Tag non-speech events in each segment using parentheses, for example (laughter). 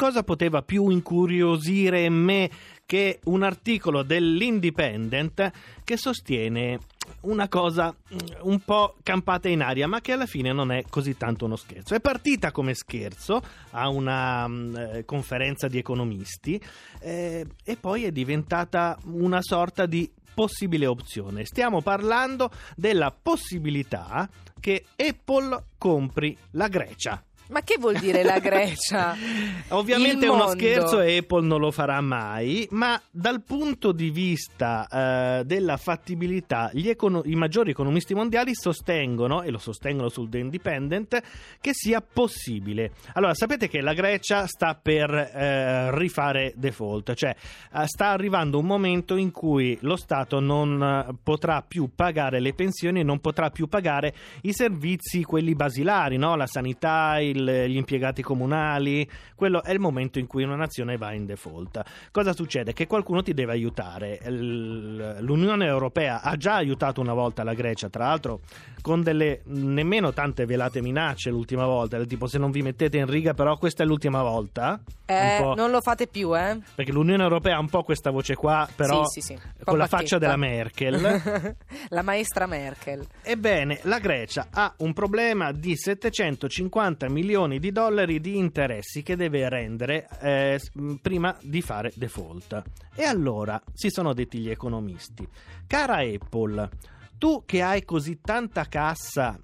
cosa poteva più incuriosire me che un articolo dell'Independent che sostiene una cosa mm, un po' campata in aria, ma che alla fine non è così tanto uno scherzo. È partita come scherzo a una um, conferenza di economisti eh, e poi è diventata una sorta di possibile opzione. Stiamo parlando della possibilità che Apple compri la Grecia. Ma che vuol dire la Grecia? (laughs) Ovviamente è uno scherzo e Apple non lo farà mai, ma dal punto di vista eh, della fattibilità, econo- i maggiori economisti mondiali sostengono, e lo sostengono sul The Independent, che sia possibile. Allora, sapete che la Grecia sta per eh, rifare default, cioè eh, sta arrivando un momento in cui lo Stato non eh, potrà più pagare le pensioni e non potrà più pagare i servizi, quelli basilari, no? la sanità, il il, gli impiegati comunali, quello è il momento in cui una nazione va in default. Cosa succede? Che qualcuno ti deve aiutare. L'Unione Europea ha già aiutato una volta la Grecia, tra l'altro con delle nemmeno tante velate minacce l'ultima volta, del tipo se non vi mettete in riga però questa è l'ultima volta. Eh, non lo fate più, eh? Perché l'Unione Europea ha un po' questa voce qua, però sì, sì, sì. con la faccia della Merkel. (laughs) la maestra Merkel. Ebbene, la Grecia ha un problema di 750 milioni di dollari di interessi che deve rendere eh, prima di fare default. E allora si sono detti gli economisti, cara Apple, tu che hai così tanta cassa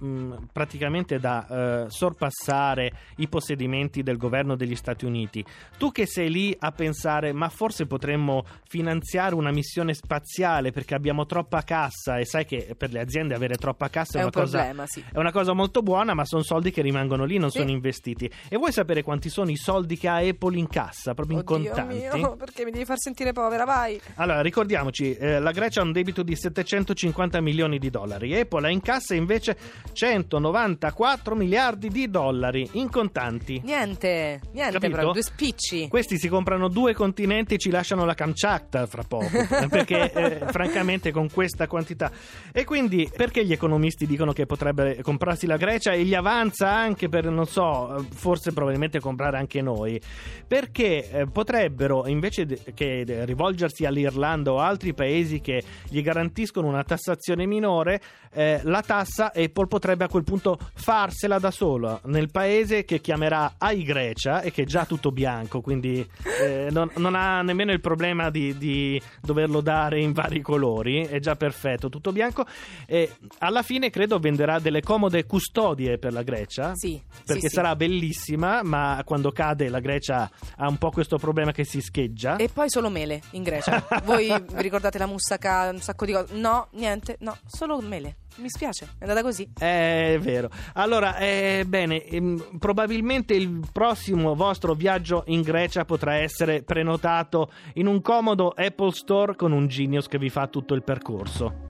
mh, praticamente da uh, sorpassare i possedimenti del governo degli Stati Uniti. Tu che sei lì a pensare, ma forse potremmo finanziare una missione spaziale perché abbiamo troppa cassa e sai che per le aziende avere troppa cassa è, è una, cosa, problema, sì. è una, cosa, molto buona, ma sono soldi che rimangono lì, non sì. sono investiti. E vuoi sapere quanti sono i soldi che ha Apple in cassa, proprio Oddio in contanti? Mio, perché mi devi far sentire povera, vai. Allora, ricordiamoci, eh, la Grecia ha un debito di 750 milioni di dollari, Apple ha in cassa invece 194 miliardi di dollari in contanti. Niente, niente, Capito? però, due spicci. Questi si comprano due continenti e ci lasciano la Kamchatka fra poco, (laughs) perché eh, francamente con questa quantità. E quindi perché gli economisti dicono che potrebbe comprarsi la Grecia e gli avanza anche per, non so, forse probabilmente comprare anche noi? Perché eh, potrebbero, invece che rivolgersi all'Irlanda o altri paesi che gli garantiscono una tassazione minore, eh, la tassa Apple potrebbe a quel punto farsela da sola nel paese che chiamerà AI Grecia e che è già tutto bianco, quindi eh, non, non, ha nemmeno il problema di, di, doverlo dare in vari colori, è già perfetto, tutto bianco. E alla fine credo venderà delle comode custodie per la Grecia, sì, perché sì, sarà sì. bellissima, ma quando cade la Grecia ha un po' questo problema che si scheggia. E poi solo mele in Grecia. Voi vi ricordate la moussaka, un sacco di cose? No, niente, no, solo mele. Mi spiace, è andata così. È vero. Allora, eh, bene, ehm, probabilmente il prossimo vostro viaggio in Grecia potrà essere prenotato in un comodo Apple Store con un Genius che vi fa tutto il percorso.